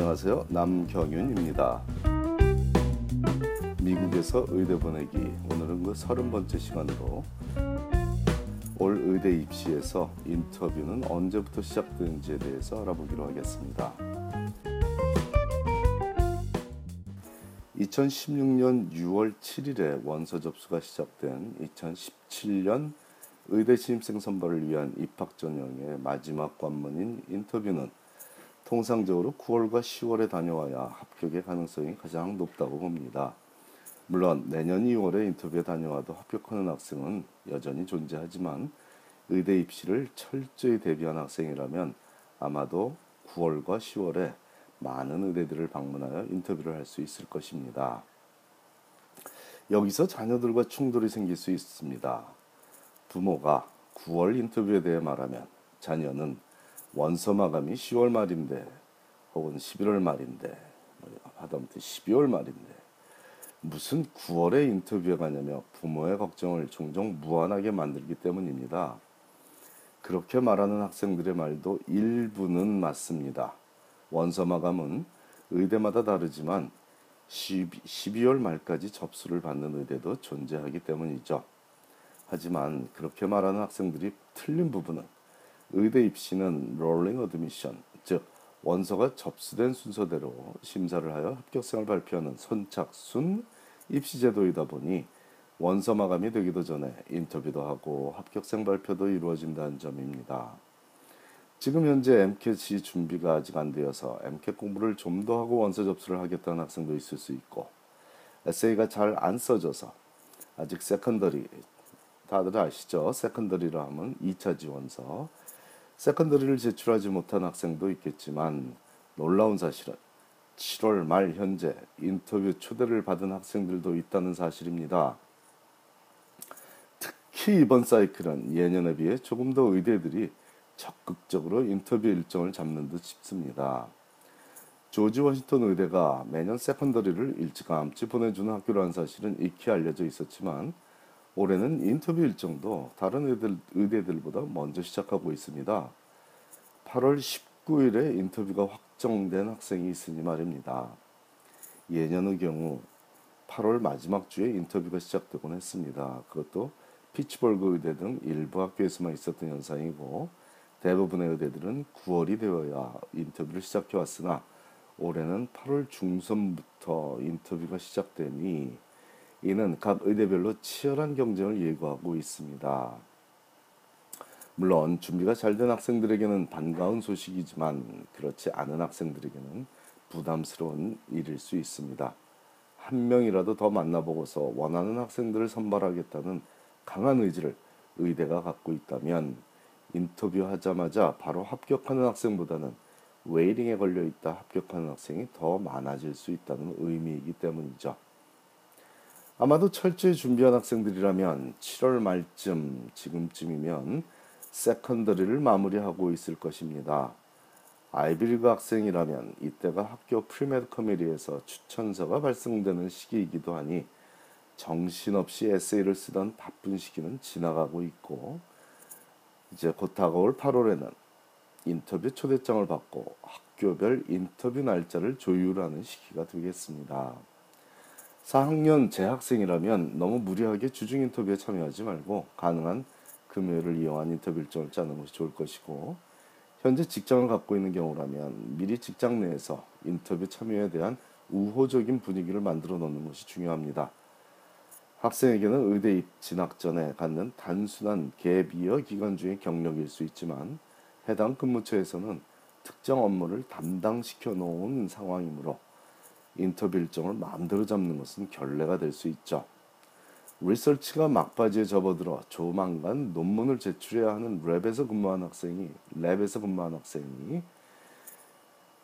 안녕하세요. 남경윤입니다. 미국에서 의대 보내기 오늘은 그 서른 번째 시간으로 올 의대 입시에서 인터뷰는 언제부터 시작되는지에 대해서 알아보기로 하겠습니다. 2016년 6월 7일에 원서 접수가 시작된 2017년 의대 신입생 선발을 위한 입학 전형의 마지막 관문인 인터뷰는 통상적으로 9월과 10월에 다녀와야 합격의 가능성이 가장 높다고 봅니다. 물론 내년 2월에 인터뷰에 다녀와도 합격하는 학생은 여전히 존재하지만 의대 입시를 철저히 대비한 학생이라면 아마도 9월과 10월에 많은 의대들을 방문하여 인터뷰를 할 수 있을 것입니다. 여기서 자녀들과 충돌이 생길 수 있습니다. 부모가 9월 인터뷰에 대해 말하면 자녀는 원서 마감이 10월 말인데 혹은 11월 말인데 뭐 하다못해 12월 말인데 무슨 9월에 인터뷰에 가냐며 부모의 걱정을 종종 무한하게 만들기 때문입니다. 그렇게 말하는 학생들의 말도 일부는 맞습니다. 원서 마감은 의대마다 다르지만 12, 월 말까지 접수를 받는 의대도 존재하기 때문이죠. 하지만 그렇게 말하는 학생들이 틀린 부분은 의대 입시는 rolling admission, 즉 원서가 접수된 순서대로 심사를 하여 합격생을 발표하는 선착순 입시 제도이다 보니 원서 마감이 되기도 전에 인터뷰도 하고 합격생 발표도 이루어진다는 점입니다. 지금 현재 MCAT 준비가 아직 안 되어서 MCAT 공부를 좀 더 하고 원서 접수를 하겠다는 학생도 있을 수 있고 에세이가 잘 안 써져서 아직 secondary 다들 아시죠? secondary라 하면 2차 지원서 secondary를 제출하지 못한 학생도 있겠지만 놀라운 사실은 7월 말 현재 인터뷰 초대를 받은 학생들도 있다는 사실입니다. 특히 이번 사이클은 예년에 비해 조금 더 의대들이 적극적으로 인터뷰 일정을 잡는 듯 싶습니다. 조지 워싱턴 의대가 매년 secondary를 일찌감치 보내주는 학교라는 사실은 익히 알려져 있었지만 올해는 인터뷰 일정도 다른 의대들, 의대들보다 먼저 시작하고 있습니다. 8월 19일에 인터뷰가 확정된 학생이 있으니 말입니다. 예년의 경우 8월 마지막 주에 인터뷰가 시작되곤 했습니다. 그것도 피츠버그 의대 등 일부 학교에서만 있었던 현상이고 대부분의 의대들은 9월이 되어야 인터뷰를 시작해 왔으나 올해는 8월 중순부터 인터뷰가 시작되니 이는 각 의대별로 치열한 경쟁을 예고하고 있습니다. 물론 준비가 잘 된 학생들에게는 반가운 소식이지만 그렇지 않은 학생들에게는 부담스러운 일일 수 있습니다. 한 명이라도 더 만나보고서 원하는 학생들을 선발하겠다는 강한 의지를 의대가 갖고 있다면 인터뷰하자마자 바로 합격하는 학생보다는 waiting에 걸려 있다 합격하는 학생이 더 많아질 수 있다는 의미이기 때문이죠. 아마도 철저히 준비한 학생들이라면 7월 말쯤 지금쯤이면 secondary를 마무리하고 있을 것입니다. 아이비리그 학생이라면 이때가 학교 premed committee에서 추천서가 발송되는 시기이기도 하니 정신없이 에세이를 쓰던 바쁜 시기는 지나가고 있고 이제 곧 다가올 8월에는 인터뷰 초대장을 받고 학교별 인터뷰 날짜를 조율하는 시기가 되겠습니다. 4학년 재학생이라면 너무 무리하게 주중 인터뷰에 참여하지 말고 가능한 금요일을 이용한 인터뷰 일정을 짜는 것이 좋을 것이고 현재 직장을 갖고 있는 경우라면 미리 직장 내에서 인터뷰 참여에 대한 우호적인 분위기를 만들어 놓는 것이 중요합니다. 학생에게는 의대 입 진학 전에 갖는 단순한 갭이어 기간 중의 경력일 수 있지만 해당 근무처에서는 특정 업무를 담당시켜 놓은 상황이므로 인터뷰 일정을 마음대로 잡는 것은 결례가 될 수 있죠. 리서치가 막바지에 접어들어 조만간 논문을 제출해야 하는 랩에서 근무한 학생이 랩에서 근무한 학생이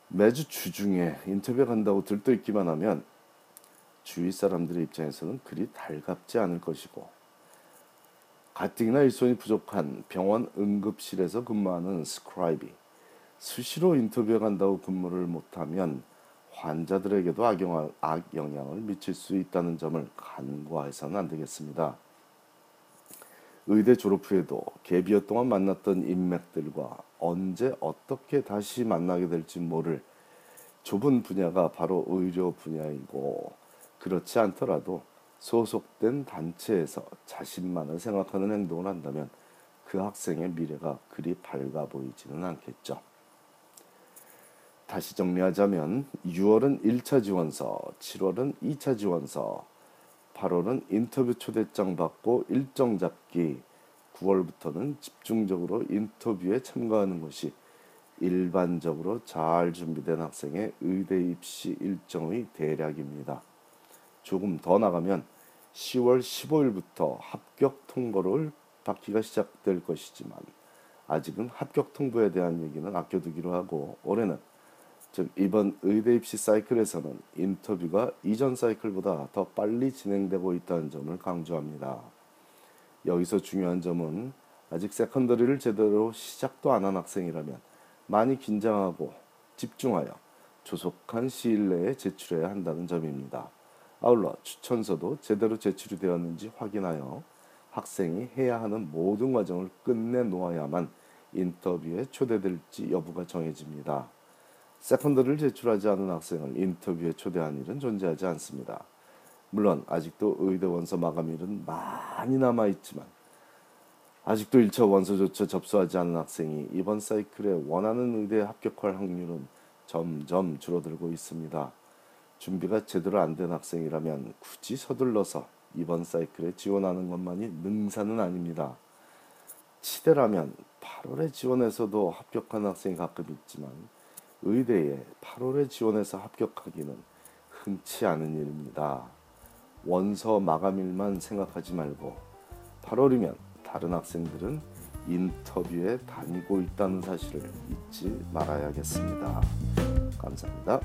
매주 주중에 인터뷰 간다고 들떠있기만 하면 주위 사람들의 입장에서는 그리 달갑지 않을 것이고 가뜩이나 일손이 부족한 병원 응급실에서 근무하는 scribe이 수시로 인터뷰에 간다고 근무를 못하면 환자들에게도 악영향, 악영향을 미칠 수 있다는 점을 간과해서는 안 되겠습니다. 의대 졸업 후에도 gap year 동안 만났던 인맥들과 언제 어떻게 다시 만나게 될지 모를 좁은 분야가 바로 의료 분야이고 그렇지 않더라도 소속된 단체에서 자신만을 생각하는 행동을 한다면 그 학생의 미래가 그리 밝아 보이지는 않겠죠. 다시 정리하자면 6월은 1차 지원서, 7월은 2차 지원서, 8월은 인터뷰 초대장 받고 일정 잡기, 9월부터는 집중적으로 인터뷰에 참가하는 것이 일반적으로 잘 준비된 학생의 의대 입시 일정의 대략입니다. 조금 더 나가면 10월 15일부터 합격 통보를 받기가 시작될 것이지만 아직은 합격 통보에 대한 얘기는 아껴두기로 하고 올해는 즉 이번 의대 입시 사이클에서는 인터뷰가 이전 사이클보다 더 빨리 진행되고 있다는 점을 강조합니다. 여기서 중요한 점은 아직 secondary를 제대로 시작도 안 한 학생이라면 많이 긴장하고 집중하여 조속한 시일 내에 제출해야 한다는 점입니다. 아울러 추천서도 제대로 제출이 되었는지 확인하여 학생이 해야 하는 모든 과정을 끝내 놓아야만 인터뷰에 초대될지 여부가 정해집니다. secondary를 제출하지 않은 학생을 인터뷰에 초대한 일은 존재하지 않습니다. 물론 아직도 의대 원서 마감일은 많이 남아 있지만 아직도 1차 원서조차 접수하지 않은 학생이 이번 사이클에 원하는 의대에 합격할 확률은 점점 줄어들고 있습니다. 준비가 제대로 안 된 학생이라면 굳이 서둘러서 이번 사이클에 지원하는 것만이 능사는 아닙니다. 치대라면 8월에 지원해서도 합격한 학생이 가끔 있지만 의대에 8월에 지원해서 합격하기는 흔치 않은 일입니다. 원서 마감일만 생각하지 말고 8월이면 다른 학생들은 인터뷰에 다니고 있다는 사실을 잊지 말아야겠습니다. 감사합니다.